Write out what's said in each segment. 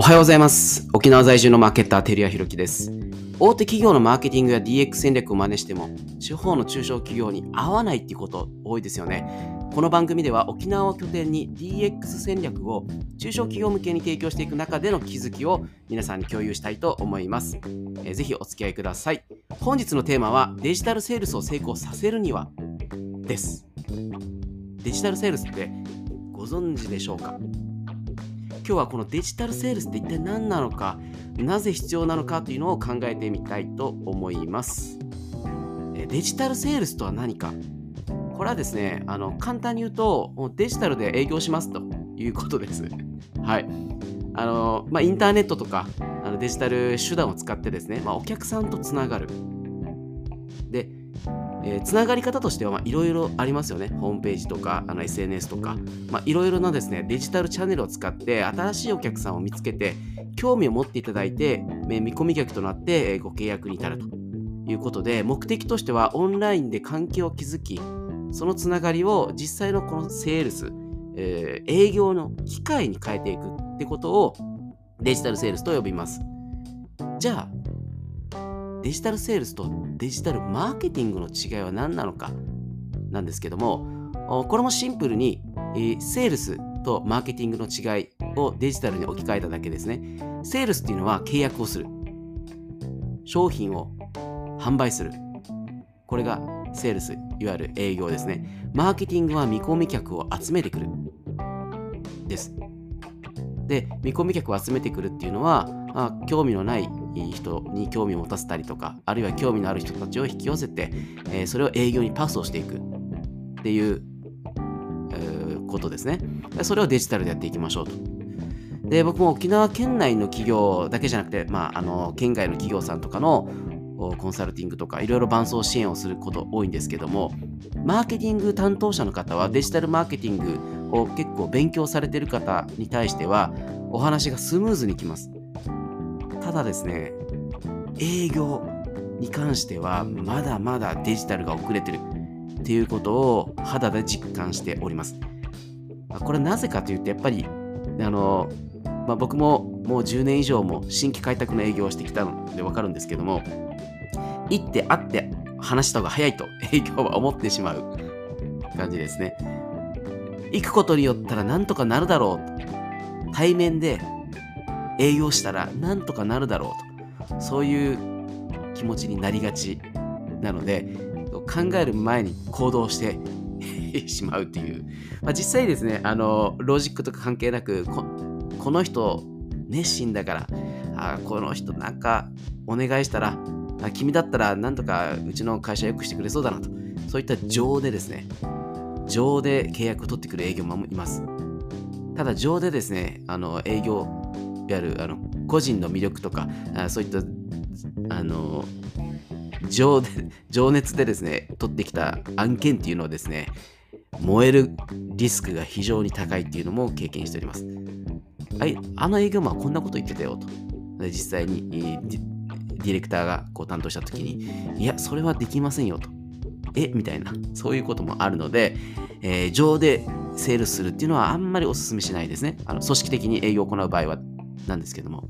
おはようございます。沖縄在住のマーケッター、照屋弘樹です。大手企業のマーケティングや DX 戦略を真似しても、地方の中小企業に合わないっていうこと多いですよね。この番組では沖縄を拠点に DX 戦略を中小企業向けに提供していく中での気づきを皆さんに共有したいと思います。えーぜひお付き合いください。本日のテーマはデジタルセールスを成功させるにはです。デジタルセールスってご存知でしょうか？今日はこのデジタルセールスって一体何なのかなぜ必要なのかというのを考えてみたいと思います。えデジタルセールスとは何か？これはですねあの簡単に言うともうデジタルで営業しますということです。はい。あの、まあ、インターネットとかあのデジタル手段を使ってですね、まあ、お客さんとつながる。でえーつながり方としてはいろいろありますよね。ホームページとかあの SNS とかいろいろなですねデジタルチャンネルを使って新しいお客さんを見つけて興味を持っていただいてえー見込み客となってえーご契約に至るということで目的としてはオンラインで関係を築きそのつながりを実際のこのセールス、えー営業の機会に変えていくってことをデジタルセールスと呼びます。じゃあデジタルセールスとデジタルマーケティングの違いは何なのかなんですけどもこれもシンプルに、えーセールスとマーケティングの違いをデジタルに置き換えただけですね。セールスっていうのは契約をする。商品を販売する。これがセールスいわゆる営業ですね。マーケティングは見込み客を集めてくる。です。で見込み客を集めてくるっていうのはあ興味のないいい人に興味を持たせたりとかあるいは興味のある人たちを引き寄せて、えーそれを営業にパスをしていくっていう、えーことですね。でそれをデジタルでやっていきましょうと。で僕も沖縄県内の企業だけじゃなくて、まあ、あの県外の企業さんとかのコンサルティングとかいろいろ伴走支援をすること多いんですけどもマーケティング担当者の方はデジタルマーケティングを結構勉強されてる方に対してはお話がスムーズにきます。ただですね営業に関してはまだまだデジタルが遅れてるっていうことを肌で実感しております。これなぜかというとやっぱりあの、まあ、僕ももう10年以上も新規開拓の営業をしてきたので分かるんですけども行って会って話した方が早いと営業は思ってしまう感じですね。行くことによったらなんとかなるだろうと。対面で営業したらなんとかなるだろうと。そういう気持ちになりがちなので考える前に行動して しまうっていう、まあ、実際ですねあのロジックとか関係なくここの人熱心だからあこの人なんかお願いしたらあ君だったらなんとかうちの会社よくしてくれそうだなと。そういった情でですね情で契約を取ってくる営業もいます。ただ情でですねあの営業わゆるあの個人の魅力とかあそういったあの情 情熱でですね取ってきた案件っていうのはですね燃えるリスクが非常に高いっていうのも経験しております。はいあの営業マンはこんなこと言ってたよと。実際にディディレクターがこう担当した時にいやそれはできませんよと。え？みたいなそういうこともあるので、えー情でセールするっていうのはあんまりお勧めしないですね。あの組織的に営業を行う場合はなんですけども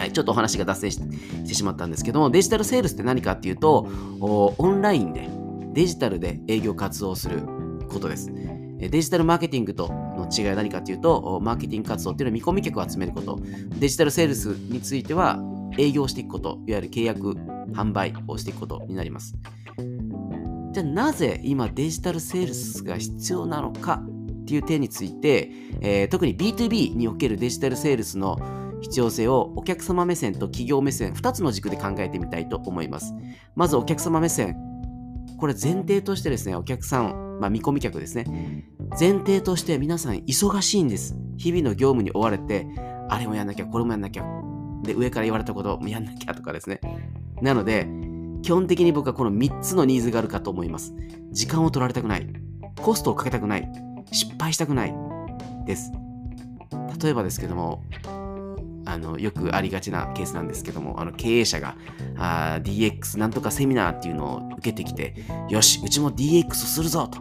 はい、ちょっとお話が脱線してしまったんですけども、デジタルセールスって何かっていうと、オンラインでデジタルで営業活動することです。デジタルマーケティングとの違いは何かっていうと、マーケティング活動っていうのは見込み客を集めること、デジタルセールスについては営業していくこと、いわゆる契約、販売をしていくことになります。じゃあなぜ今デジタルセールスが必要なのかっていう点について、えー特に B2B におけるデジタルセールスの必要性をお客様目線と企業目線2つの軸で考えてみたいと思います。まずお客様目線。これ前提としてですね、お客さん、まあ、見込み客ですね。前提として皆さん忙しいんです。日々の業務に追われて、あれもやんなきゃ、これもやんなきゃ。で、上から言われたこともやんなきゃとかですね。なので、基本的に僕はこの3つのニーズがあるかと思います。時間を取られたくない。コストをかけたくない。失敗したくない。です。例えばですけども、あのよくありがちなケースなんですけども、あの経営者があ DX なんとかセミナーっていうのを受けてきて、よし、うちも DX するぞと。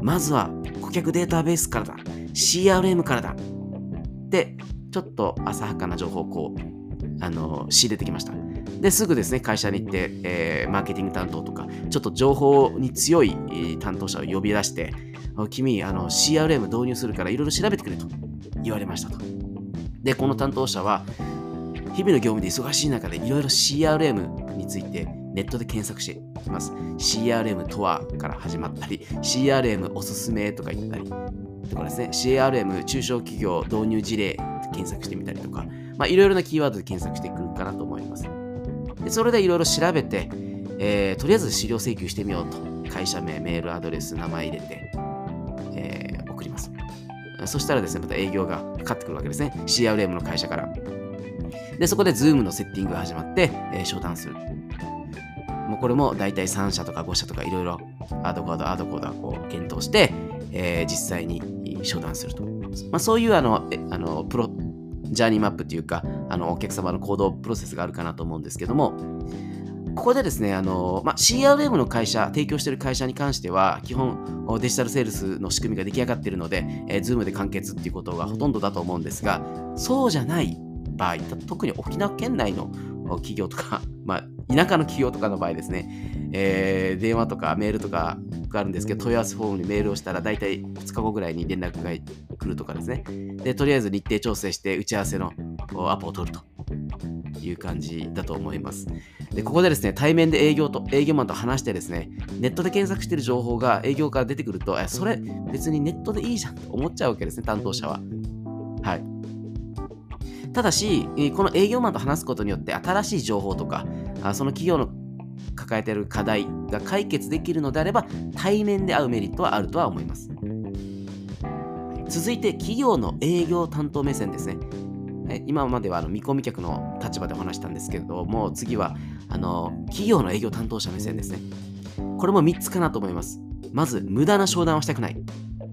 まずは顧客データベースからだ。CRM からだ。ってちょっと浅はかな情報をこう、あの仕入れてきました。ですぐですね、会社に行って、えー、マーケティング担当とか、ちょっと情報に強い担当者を呼び出して、君、あの CRM 導入するからいろいろ調べてくれと言われましたと。で、この担当者は、日々の業務で忙しい中でいろいろ CRM についてネットで検索していきます。CRM とはから始まったり、CRM おすすめとか言ったり、とかですね、CRM 中小企業導入事例検索してみたりとか、まあ、いろいろなキーワードで検索してくるかなと思います。でそれでいろいろ調べて、えー、とりあえず資料請求してみようと。会社名、メールアドレス、名前入れて、えー、送ります。そしたらですね、また営業がかかってくるわけですね。CRM の会社から。で、そこで Zoom のセッティングが始まって、えー、商談する。もうこれも大体3社とか5社とかいろいろアドコード、アドコードはこう検討して、えー、実際に商談すると。まあ、そういうあの、あのプロ、ジャーニーマップというか、あのお客様の行動プロセスがあるかなと思うんですけども、ここでですね、あのまあ、CRM の会社、提供している会社に関しては、基本デジタルセールスの仕組みが出来上がっているので、えー、Zoom で完結っていうことがほとんどだと思うんですが、そうじゃない場合、特に沖縄県内の企業とか、まあ、田舎の企業とかの場合ですね、えー、電話とかメールとかがあるんですけど、問い合わせフォームにメールをしたら、大体2日後ぐらいに連絡が来るとかですね。で、とりあえず日程調整して打ち合わせのアポを取るという感じだと思います。で、ここでですね、対面で営業と、営業マンと話してですね、ネットで検索してる情報が営業から出てくると、え、それ別にネットでいいじゃんと思っちゃうわけですね、担当者は。はい。ただし、この営業マンと話すことによって新しい情報とか、その企業の抱えている課題が解決できるのであれば、対面で会うメリットはあるとは思います。続いて、企業の営業担当目線ですね。今まではあの見込み客の立場でお話したんですけれども、次はあの企業の営業担当者目線ですね。これも3つかなと思います。まず、無駄な商談をしたくない。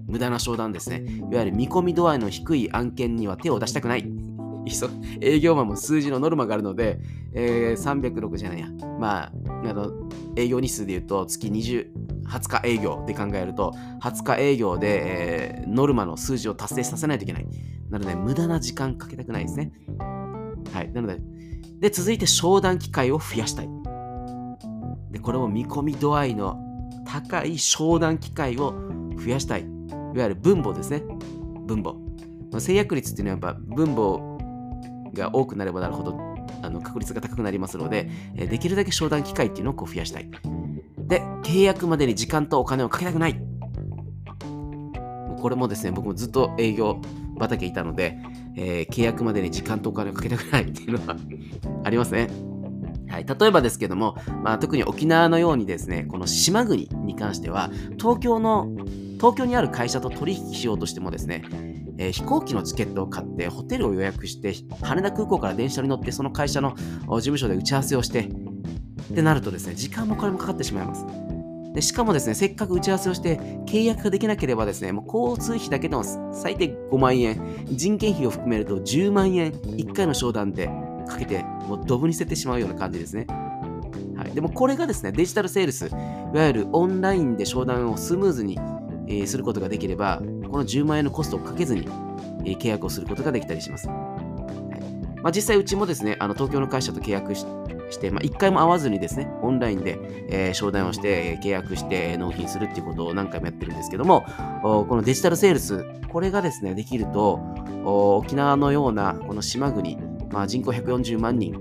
無駄な商談ですね。いわゆる見込み度合いの低い案件には手を出したくない。営業マンも数字のノルマがあるので、えー、306じゃないや。まあ、あの営業日数で言うと月20、20日営業で考えると、20日営業で、えー、ノルマの数字を達成させないといけない。なので、無駄な時間かけたくないですね。はい。なので、で、続いて商談機会を増やしたい。で、これも見込み度合いの高い商談機会を増やしたい。いわゆる分母ですね。分母。制約率っていうのはやっぱ分母が多くなればなるほどあの確率が高くなりますので、えできるだけ商談機会っていうのをこう増やしたい。で、契約までに時間とお金をかけたくない。これもですね、僕もずっと営業畑いたので、えー、契約までに時間とお金をかけたくないっていうのは ありますね。はい、例えばですけども、まあ、特に沖縄のようにですね、この島国に関しては、東京の、東京にある会社と取引しようとしてもですね、えー、飛行機のチケットを買って、ホテルを予約して、羽田空港から電車に乗って、その会社の事務所で打ち合わせをして、ってなるとですね、時間もこれもかかってしまいます。でしかもですね、せっかく打ち合わせをして契約ができなければですね、もう交通費だけでも最低5万円、人件費を含めると10万円、1回の商談でかけて、もうドブに捨ててしまうような感じですね。はい、でもこれがですね、デジタルセールス、いわゆるオンラインで商談をスムーズに、えー、することができれば、この10万円のコストをかけずに、えー、契約をすることができたりします。まあ、実際うちもですね、あの東京の会社と契約してして、まあ、1回も会わずにですね、オンラインで、えー、商談をして、契約して納品するっていうことを何回もやってるんですけども、このデジタルセールス、これがですね、できると、沖縄のようなこの島国、まあ、人口140万人、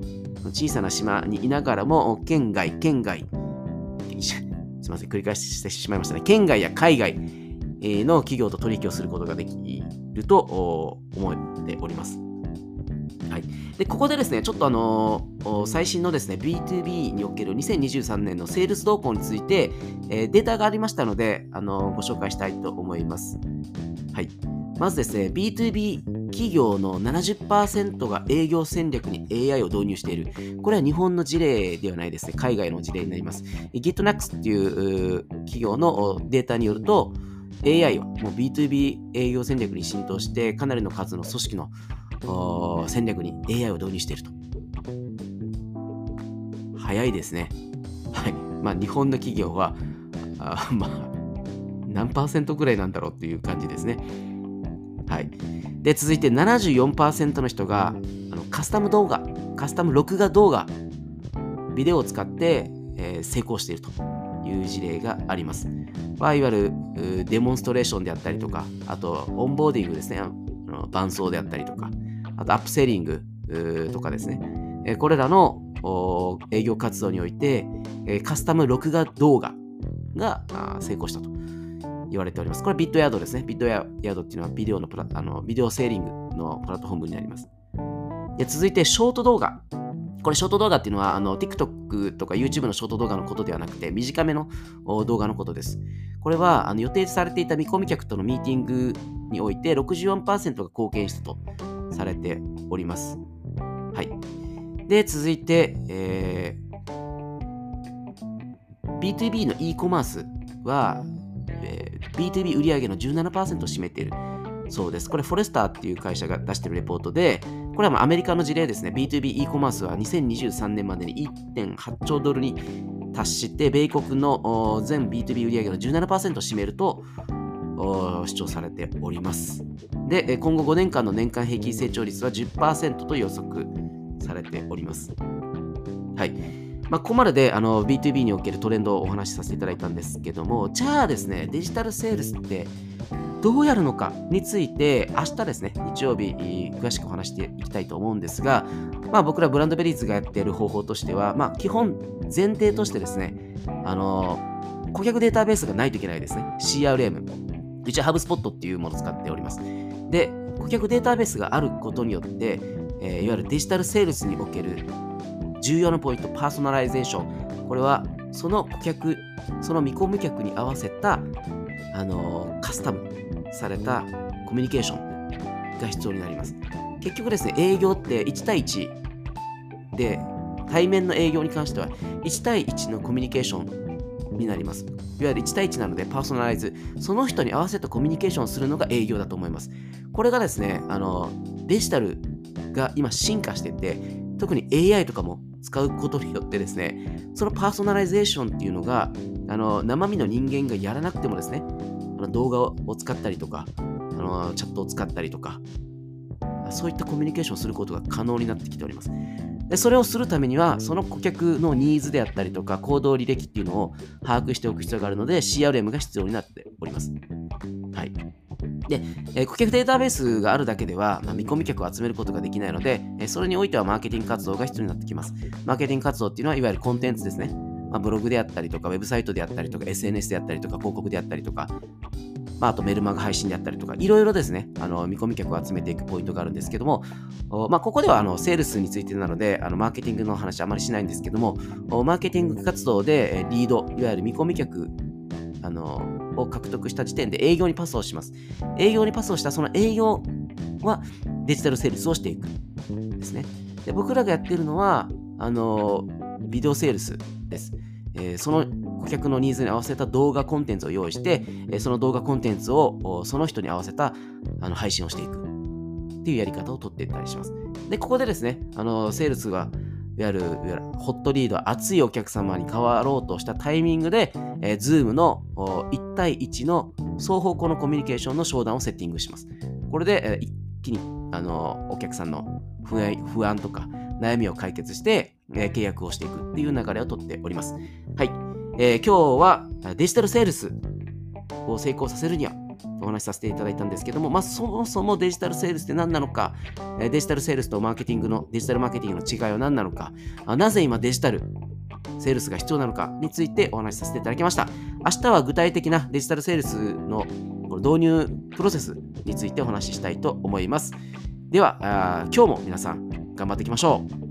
小さな島にいながらも、県外、県外、すみません、繰り返してしまいましたね。県外や海外の企業と取引をすることができると思っております。はい、でここでですね、ちょっとあのー、最新のですね、B2B における2023年のセールス動向について、えー、データがありましたので、あのー、ご紹介したいと思います。はい。まずですね、B2B 企業の70%が営業戦略に AI を導入している。これは日本の事例ではないですね。海外の事例になります。GitNax っていう企業のデータによると、AI はもう B2B 営業戦略に浸透して、かなりの数の組織の戦略に AI を導入していると。早いですね。はい。まあ、日本の企業は、あまあ、何パーセントぐらいなんだろうっていう感じですね。はい。で、続いて74%の人があのカスタム動画、カスタム録画動画、ビデオを使って、えー、成功しているという事例があります。まあ、いわゆるデモンストレーションであったりとか、あとオンボーディングですね、あの伴奏であったりとか、あとアップセーリングとかですね、え、これらの営業活動において、え、カスタム録画動画が成功したと言われております。これビットヤードですね。ビットヤードっていうのはビデオのプラあのビデオセーリングのプラットフォームになります。で続いてショート動画。これショート動画っていうのはあの TikTok とか YouTube のショート動画のことではなくて短めの動画のことです。これはあの予定されていた見込み客とのミーティングにおいて64%が貢献したとされております。はい。で、続いて、えー、B2B の e コマースは、えー、B2B 売上の17%を占めているそうです。これ、フォレスターっていう会社が出しているレポートで、これはアメリカの事例ですね。B2B e コマースは2023年までに1.8兆ドルに達して、米国の全 B2B 売上の17%を占めると主張されております。で、今後5年間の年間平均成長率は10%と予測されております。はい。まあ、ここまでであの B2B におけるトレンドをお話しさせていただいたんですけども、じゃあですね、デジタルセールスってどうやるのかについて、明日ですね、日曜日、詳しくお話していきたいと思うんですが、まあ、僕らブランドベリーズがやっている方法としては、まあ、基本前提としてですね、あの顧客データベースがないといけないですね。CRM。うちはハブスポットっていうものを使っております。で、顧客データベースがあることによって、えー、いわゆるデジタルセールスにおける重要なポイント、パーソナライゼーション。これは、その顧客、その見込み客に合わせた、あのー、カスタムされたコミュニケーションが必要になります。結局ですね、営業って1対1で、対面の営業に関しては1対1のコミュニケーションになります。いわゆる1対1なのでパーソナライズ、その人に合わせたコミュニケーションをするのが営業だと思います。これがですね、あのデジタルが今進化してて、特に AI とかも使うことによってですね、そのパーソナライゼーションっていうのが、あの生身の人間がやらなくてもですね、あの動画を使ったりとか、あのチャットを使ったりとか、そういったコミュニケーションをすることが可能になってきております。でそれをするためには、その顧客のニーズであったりとか、行動履歴っていうのを把握しておく必要があるので、CRM が必要になっております。はい。で、えー、顧客データベースがあるだけでは、まあ、見込み客を集めることができないので、えー、それにおいてはマーケティング活動が必要になってきます。マーケティング活動っていうのは、いわゆるコンテンツですね。まあ、ブログであったりとか、ウェブサイトであったりとか、SNS であったりとか、広告であったりとか、まあ、あとメルマガ配信であったりとか、いろいろですね、あの見込み客を集めていくポイントがあるんですけども、まあ、ここではあのセールスについてなので、あのマーケティングの話あまりしないんですけども、マーケティング活動でリード、いわゆる見込み客あのを獲得した時点で営業にパスをします。営業にパスをしたその営業はデジタルセールスをしていくですね。で僕らがやってるのは、あのビデオセールスです。えー、その顧客のニーズに合わせた動画コンテンツを用意して、その動画コンテンツをその人に合わせた配信をしていくっていうやり方をとっていったりします。で、ここでですね、あのセールスがいわゆるホットリード、熱いお客様に変わろうとしたタイミングで、えー、Zoom の1対1の双方向のコミュニケーションの商談をセッティングします。これで、えー、一気にあのお客さんの不安とか悩みを解決して、えー、契約をしていくっていう流れをとっております。はい。えー、今日はデジタルセールスを成功させるにはお話しさせていただいたんですけども、まあ、そもそもデジタルセールスって何なのか、デジタルセールスとマーケティングの、デジタルマーケティングの違いは何なのか、なぜ今デジタルセールスが必要なのかについてお話しさせていただきました。明日は具体的なデジタルセールスの導入プロセスについてお話ししたいと思います。では、今日も皆さん頑張っていきましょう。